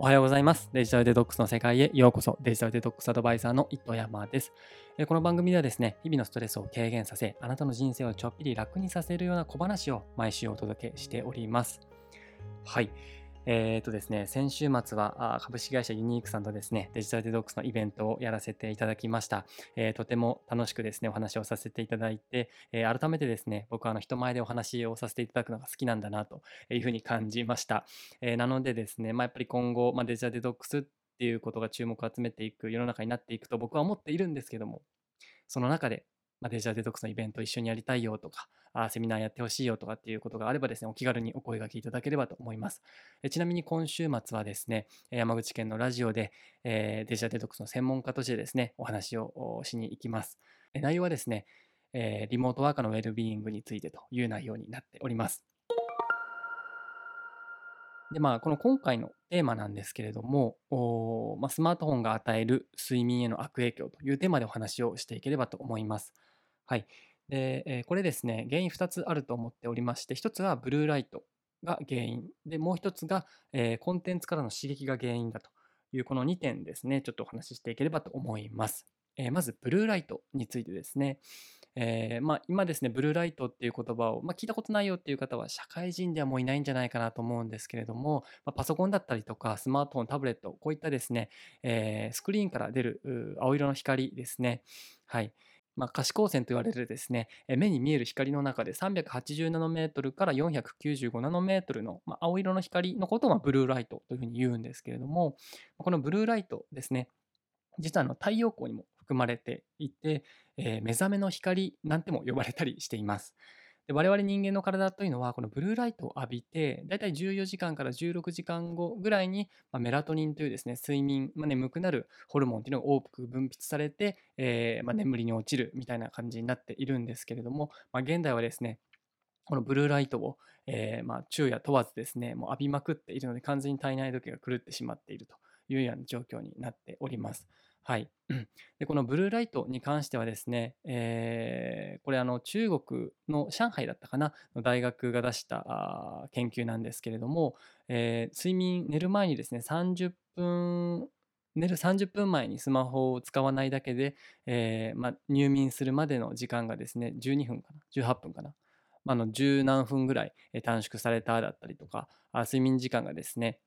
おはようございます。デジタルデトックスの世界へようこそ。デジタルデトックスアドバイザーの糸山です。この番組ではですね、日々のストレスを軽減させ、あなたの人生をちょっぴり楽にさせるような小話を毎週お届けしております。はい。えーとですね、先週末は株式会社ユニークさんとですね、デジタルデトックスのイベントをやらせていただきました。えーとても楽しくですね、お話をさせていただいて、えー改めてですね、僕はあの人前でお話をさせていただくのが好きなんだなというふうに感じました。えなのでですね、まあ、やっぱり今後、まあ、デジタルデトックスっていうことが注目を集めていく世の中になっていくと僕は思っているんですけども、その中で、まあ、デジタルデトックスのイベント一緒にやりたいよとか、あセミナーやってほしいよとかっていうことがあればですね、お気軽にお声がけいただければと思います。えちなみに今週末はですね、山口県のラジオで、えーデジタルデトックスの専門家としてですね、お話をしに行きます。え内容はですね、えーリモートワーカーのウェルビーイングについてという内容になっております。で、まあ、この今回のテーマなんですけれども、まあ、スマートフォンが与える睡眠への悪影響というテーマでお話をしていければと思います。はい。で、えーこれですね、原因2つあると思っておりまして、1つはブルーライトが原因、で、もう1つが、えーコンテンツからの刺激が原因だという、この2点ですね、ちょっとお話ししていければと思います。えーまず、ブルーライトについてですね。えーまあ、今ですね、ブルーライトっていう言葉を、まあ、聞いたことないよっていう方は社会人ではもういないんじゃないかなと思うんですけれども、まあ、パソコンだったりとかスマートフォン、タブレット、こういったですね、えースクリーンから出る青色の光ですね。はい。まあ、可視光線と言われるですね、目に見える光の中で380ナノメートルから495ナノメートルの、ま、青色の光のことをブルーライトというふうに言うんですけれども、このブルーライトですね、実はあの太陽光にも含まれていて、えー目覚めの光なんても呼ばれたりしています。で我々人間の体というのはこのブルーライトを浴びてだいたい14時間から16時間後ぐらいに、まあメラトニンというですね睡眠、まあ、眠くなるホルモンというのが多く分泌されて、えーまあ、眠りに落ちるみたいな感じになっているんですけれども、ま、現代はですねこのブルーライトを、えーま、昼夜問わずですねもう浴びまくっているので完全に体内時計が狂ってしまっているというような状況になっております。はい、でこのブルーライトに関してはですね、えーこれあの中国の上海だったかなの大学が出した研究なんですけれども、えー睡眠寝る前にですね30分寝る30分前にスマホを使わないだけで、えーま、入眠するまでの時間がですね12分かな18分かな、まあ、の10何分ぐらい短縮されただったりとかあ睡眠時間がですね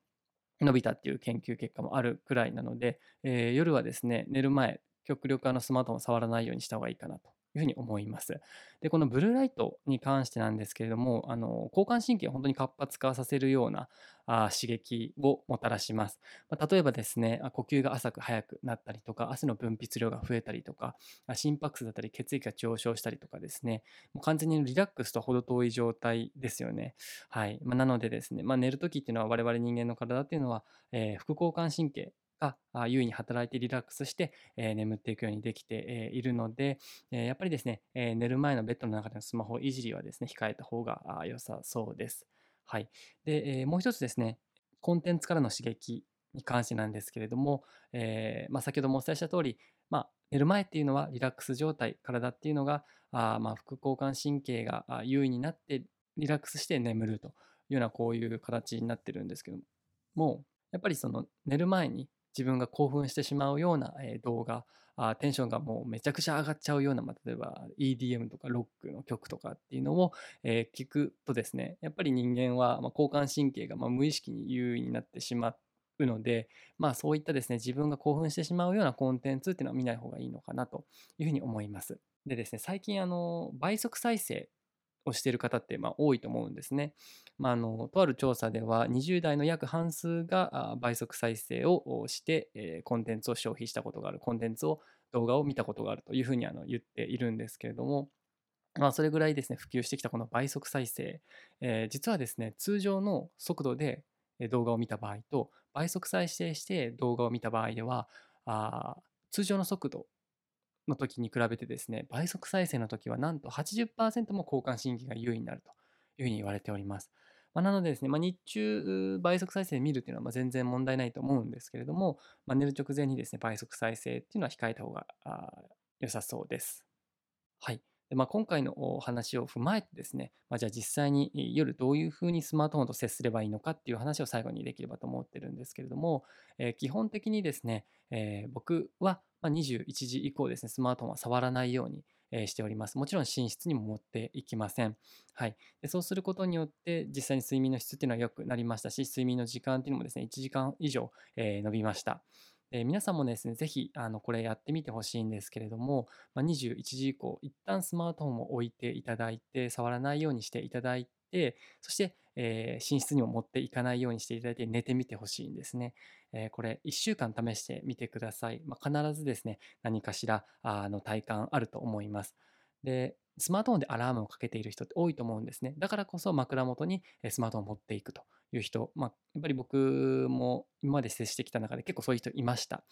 伸びたっていう研究結果もあるくらいなので、えー夜はですね寝る前極力あのスマートフォン触らないようにした方がいいかなと。いうふうに思います。でこのブルーライトに関してなんですけれどもあの交感神経を本当に活発化させるようなあ刺激をもたらします。まあ例えばですね呼吸が浅く速くなったりとか汗の分泌量が増えたりとか心拍数だったり血液が上昇したりとかですねもう完全にリラックスと程遠い状態ですよね。はいまあ、なのでですね、まあ、寝るときっていうのは我々人間の体っていうのは、えー副交感神経があ優位に働いてリラックスして、え眠っていくようにできて、いるので、えやっぱりですね、え寝る前のベッドの中でのスマホいじりはですね控えた方が良さそうです。はい、で、えもう一つですねコンテンツからの刺激に関してなんですけれども、えーまあ、先ほどもお伝えした通り、まあ、寝る前っていうのはリラックス状態体っていうのがあまあ副交感神経が優位になってリラックスして眠るというようなこういう形になってるんですけどもやっぱりその寝る前に自分が興奮してしまうような、え動画あテンションがもうめちゃくちゃ上がっちゃうような、まあ、例えば EDM とかロックの曲とかっていうのを、え聞くとですねやっぱり人間は、ま、交感神経がま無意識に優位になってしまうので、まあ、そういったですね自分が興奮してしまうようなコンテンツっていうのは見ない方がいいのかなというふうに思います。でですね最近あの倍速再生をしている方ってまあ多いと思うんですね。まあ、あのとある調査では20代の約半数が倍速再生をして、コンテンツを消費したことがあるコンテンツを動画を見たことがあるというふうにあの言っているんですけれども、まあ、それぐらいですね普及してきたこの倍速再生、えー実はですね通常の速度で動画を見た場合と倍速再生して動画を見た場合ではあ通常の速度の時に比べてですね倍速再生の時はなんと80%も交感神経が優位になるというふうに言われております。まあ、なのでですね、まあ、日中倍速再生見るっていうのはまあ全然問題ないと思うんですけれども、まあ、寝る直前にですね倍速再生っていうのは控えた方が良さそうです。はい。で、まあ、今回のお話を踏まえてですね、まあ、じゃあ実際に夜どういうふうにスマートフォンと接すればいいのかっていう話を最後にできればと思ってるんですけれども、えー基本的にですね、えー僕は21時以降ですね、スマートフォンは触らないようにしております。もちろん寝室にも持っていきません。はい。でそうすることによって実際に睡眠の質っていうのは良くなりましたし、睡眠の時間っていうのもですね、1時間以上、えー伸びました。で皆さんもですね、ぜひあのこれやってみてほしいんですけれども、まあ、21時以降、一旦スマートフォンを置いていただいて、触らないようにしていただいて、そして、えー寝室にも持っていかないようにしていただいて寝てみてほしいんですね。えーこれ1週間試してみてください。まあ、必ずですね、何かしらあの体感あると思います。で、スマートフォンでアラームをかけている人って多いと思うんですね。だからこそ枕元にスマートフォンを持っていくという人、まあ、やっぱり僕も今まで接してきた中で結構そういう人いました。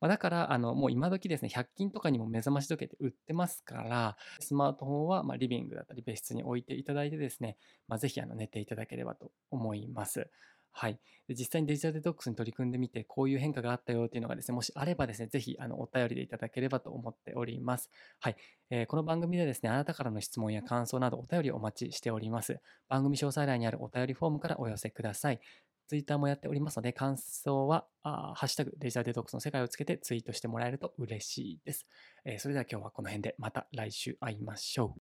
まあ、だからあのもう今時ですね、100均とかにも目覚まし時計って売ってますから、スマートフォンはまあリビングだったり別室に置いていただいてですね、まあ、ぜひあの寝ていただければと思います。はい、で実際にデジタルデトックスに取り組んでみて、こういう変化があったよっていうのがですね、もしあればですね、ぜひあのお便りでいただければと思っております。はい、えーこの番組でですね、あなたからの質問や感想などお便りをお待ちしております。番組詳細欄にあるお便りフォームからお寄せください。ツイッターもやっておりますので、感想は、あハッシュタグデジタルデトックスの世界をつけてツイートしてもらえると嬉しいです。えーそれでは今日はこの辺で、また来週会いましょう。